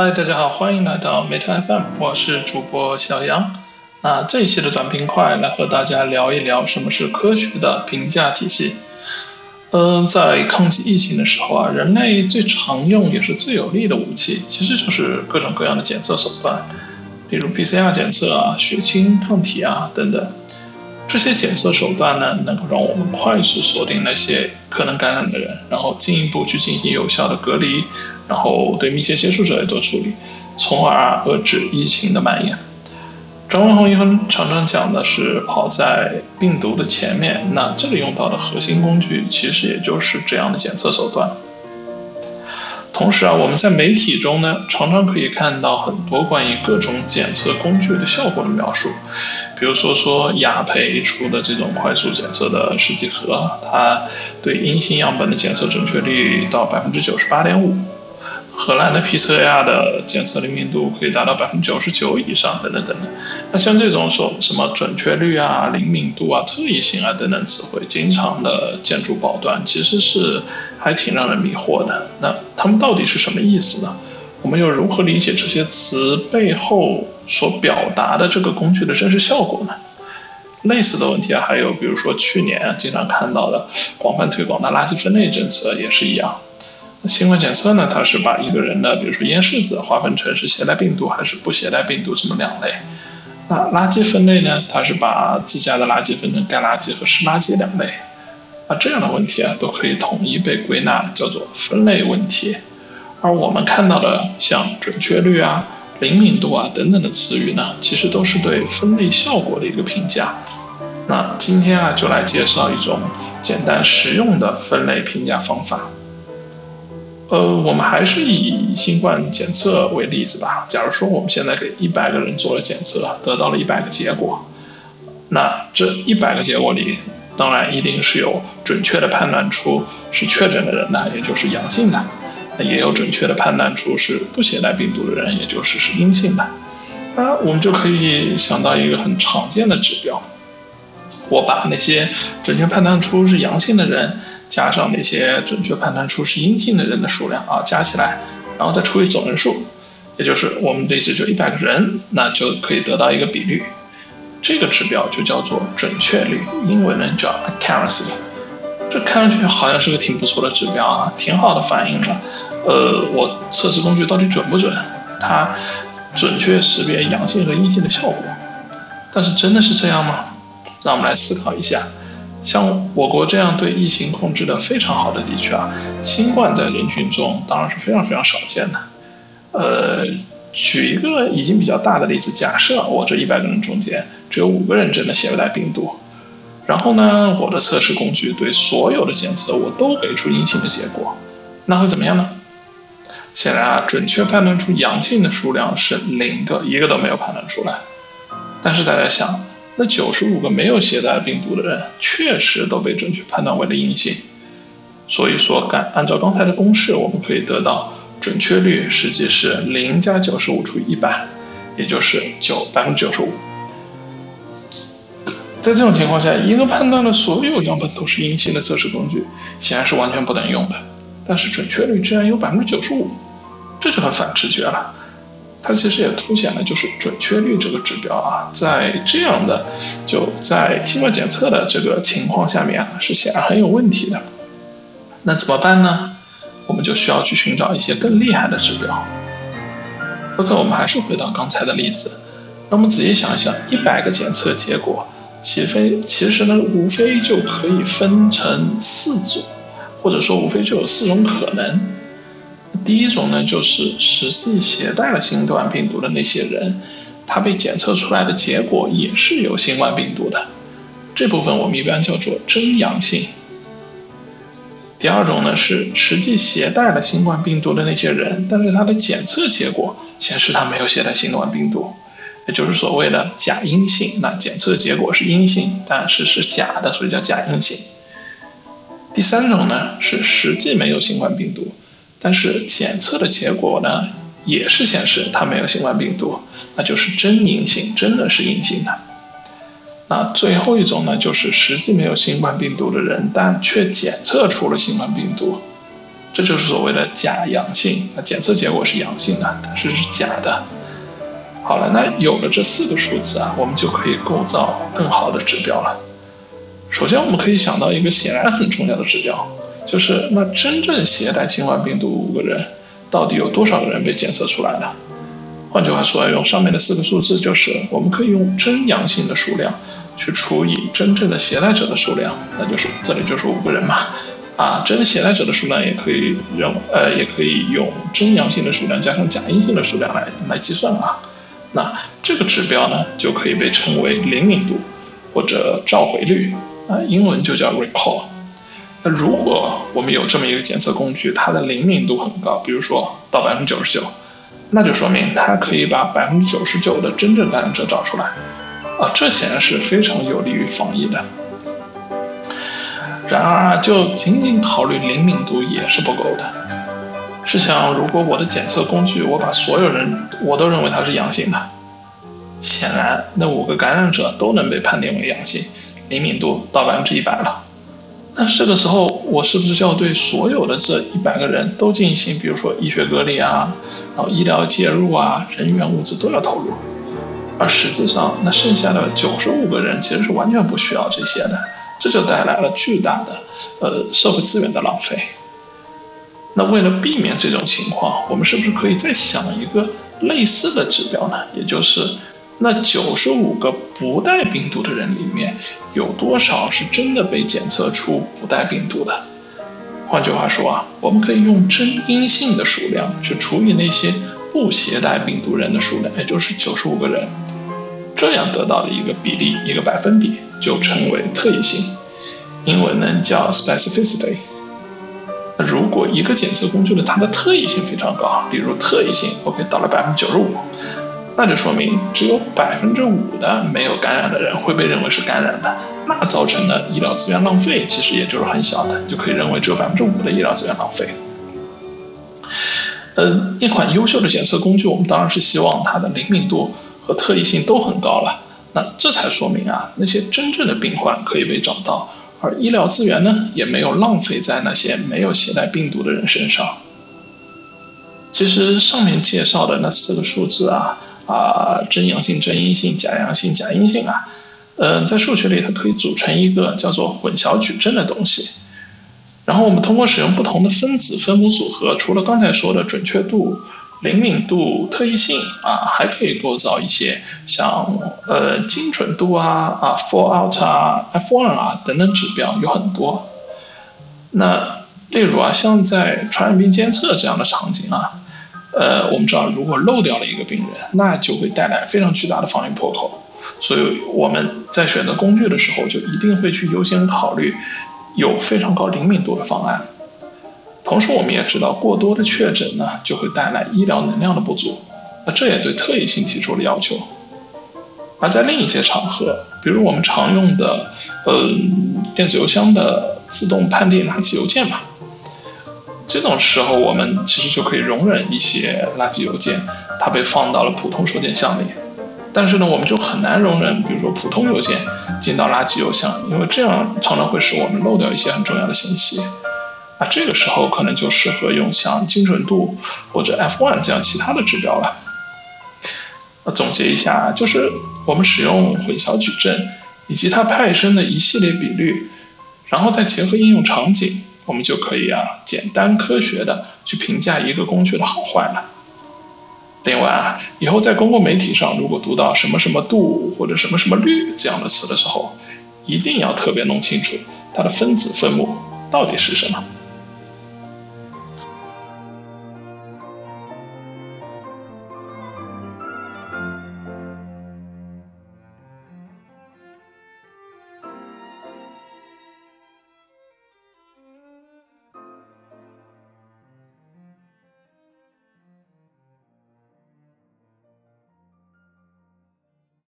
嗨，大家好，欢迎来到 Meta FM，我是主播小杨。那这一期的短平快来和大家聊一聊什么是科学的评价体系。嗯，在抗击疫情的时候啊，人类最常用也是最有力的武器，其实就是各种各样的检测手段，例如 PCR 检测啊、血清抗体啊等等。这些检测手段呢，能够让我们快速锁定那些可能感染的人，然后进一步去进行有效的隔离，然后对密切接触者也做处理，从而遏制疫情的蔓延。张文宏医生常常讲的是跑在病毒的前面，那这里用到的核心工具其实也就是这样的检测手段。同时啊，我们在媒体中呢，常常可以看到很多关于各种检测工具的效果的描述。比如说，说雅培出的这种快速检测的试剂盒，它对阴性样本的检测准确率到百分之九十八点五；荷兰的 PCR 的检测灵敏度可以达到百分之九十九以上，等等等等。那像这种说什么准确率啊、灵敏度啊、特异性啊等等词汇，经常的见诸报端，其实是还挺让人迷惑的。那他们到底是什么意思呢？我们又如何理解这些词背后所表达的这个工具的真实效果呢？类似的问题啊，还有比如说去年经常看到的广泛推广的垃圾分类政策也是一样。新冠检测呢，它是把一个人的比如说咽拭子划分成是携带病毒还是不携带病毒这么两类。那垃圾分类呢，它是把自家的垃圾分成干垃圾和湿垃圾两类。那这样的问题啊，都可以统一被归纳叫做分类问题。而我们看到的像准确率啊、灵敏度啊等等的词语呢，其实都是对分类效果的一个评价。那今天啊，就来介绍一种简单实用的分类评价方法。呃，我们还是以新冠检测为例子吧。假如说我们现在给一百个人做了检测，得到了一百个结果，那这一百个结果里，当然一定是有准确的判断出是确诊的人的，也就是阳性的。也有准确的判断出是不携带病毒的人，也就是是阴性的。那我们就可以想到一个很常见的指标，我把那些准确判断出是阳性的人，加上那些准确判断出是阴性的人的数量啊，加起来，然后再除以总人数，也就是我们这次就一百个人，那就可以得到一个比率。这个指标就叫做准确率，英文呢叫 accuracy。这看上去好像是个挺不错的指标啊，挺好的反映了。呃，我测试工具到底准不准？它准确识别阳性和阴性的效果。但是真的是这样吗？让我们来思考一下。像我国这样对疫情控制的非常好的地区啊，新冠在人群中当然是非常非常少见的。呃，举一个已经比较大的例子，假设我这一百个人中间只有五个人真的携带病毒，然后呢，我的测试工具对所有的检测我都给出阴性的结果，那会怎么样呢？显然啊，准确判断出阳性的数量是零个，一个都没有判断出来。但是大家想，那九十五个没有携带病毒的人，确实都被准确判断为了阴性。所以说，干按照刚才的公式，我们可以得到准确率实际是零加九十五除以一百，也就是九百分之九十五。在这种情况下，一个判断了所有样本都是阴性的测试工具，显然是完全不能用的。但是准确率居然有百分之九十五。这就很反直觉了，它其实也凸显了就是准确率这个指标啊，在这样的就在新冠检测的这个情况下面啊，是显然很有问题的。那怎么办呢？我们就需要去寻找一些更厉害的指标。OK，我们还是回到刚才的例子，那我们仔细想一想，一百个检测结果，其非其实呢，无非就可以分成四组，或者说无非就有四种可能。第一种呢，就是实际携带了新冠病毒的那些人，他被检测出来的结果也是有新冠病毒的，这部分我们一般叫做真阳性。第二种呢，是实际携带了新冠病毒的那些人，但是他的检测结果显示他没有携带新冠病毒，也就是所谓的假阴性。那检测结果是阴性，但是是假的，所以叫假阴性。第三种呢，是实际没有新冠病毒。但是检测的结果呢，也是显示他没有新冠病毒，那就是真阴性，真的是阴性的。那最后一种呢，就是实际没有新冠病毒的人，但却检测出了新冠病毒，这就是所谓的假阳性，那检测结果是阳性的，但是是假的。好了，那有了这四个数字啊，我们就可以构造更好的指标了。首先，我们可以想到一个显然很重要的指标，就是那真正携带新冠病毒五个人，到底有多少个人被检测出来呢？换句话说，用上面的四个数字，就是我们可以用真阳性的数量去除以真正的携带者的数量，那就是这里就是五个人嘛。啊，真携带者的数量也可以用，呃，也可以用真阳性的数量加上假阴性的数量来来计算啊。那这个指标呢，就可以被称为灵敏度或者召回率啊，英文就叫 recall。那如果我们有这么一个检测工具，它的灵敏度很高，比如说到百分之九十九，那就说明它可以把百分之九十九的真正感染者找出来啊，这显然是非常有利于防疫的。然而啊，就仅仅考虑灵敏度也是不够的。试想，如果我的检测工具，我把所有人我都认为他是阳性的，显然那五个感染者都能被判定为阳性，灵敏度到百分之一百了。那这个时候，我是不是就要对所有的这一百个人都进行，比如说医学隔离啊，然后医疗介入啊，人员物资都要投入？而实际上，那剩下的九十五个人其实是完全不需要这些的。这就带来了巨大的呃社会资源的浪费。那为了避免这种情况，我们是不是可以再想一个类似的指标呢？也就是那九十五个不带病毒的人里面，有多少是真的被检测出不带病毒的？换句话说啊，我们可以用真阴性的数量去除以那些不携带病毒人的数量，也就是九十五个人，这样得到的一个比例，一个百分比。就称为特异性，英文呢叫 specificity。那如果一个检测工具的它的特异性非常高，比如特异性 OK 到了百分之九十五，那就说明只有百分之五的没有感染的人会被认为是感染的，那造成的医疗资源浪费其实也就是很小的，就可以认为只有百分之五的医疗资源浪费。嗯，一款优秀的检测工具，我们当然是希望它的灵敏度和特异性都很高了。那这才说明啊，那些真正的病患可以被找到，而医疗资源呢，也没有浪费在那些没有携带病毒的人身上。其实上面介绍的那四个数字啊，啊，真阳性、真阴性、假阳性、假阴性啊，嗯，在数学里它可以组成一个叫做混淆矩阵的东西。然后我们通过使用不同的分子分母组合，除了刚才说的准确度。灵敏度、特异性啊，还可以构造一些像呃精准度啊啊 fallout 啊 F1 啊等等指标有很多。那例如啊，像在传染病监测这样的场景啊，呃，我们知道如果漏掉了一个病人，那就会带来非常巨大的防御破口。所以我们在选择工具的时候，就一定会去优先考虑有非常高灵敏度的方案。同时，我们也知道，过多的确诊呢，就会带来医疗能量的不足，那这也对特异性提出了要求。而在另一些场合，比如我们常用的，呃，电子邮箱的自动判定垃圾邮件吧，这种时候我们其实就可以容忍一些垃圾邮件，它被放到了普通收件箱里。但是呢，我们就很难容忍，比如说普通邮件进到垃圾邮箱，因为这样常常会使我们漏掉一些很重要的信息。那这个时候可能就适合用像精准度或者 F1 这样其他的指标了。那总结一下，就是我们使用混淆矩阵以及它派生的一系列比率，然后再结合应用场景，我们就可以啊简单科学的去评价一个工具的好坏了。另外啊，以后在公共媒体上如果读到什么什么度或者什么什么率这样的词的时候，一定要特别弄清楚它的分子分母到底是什么。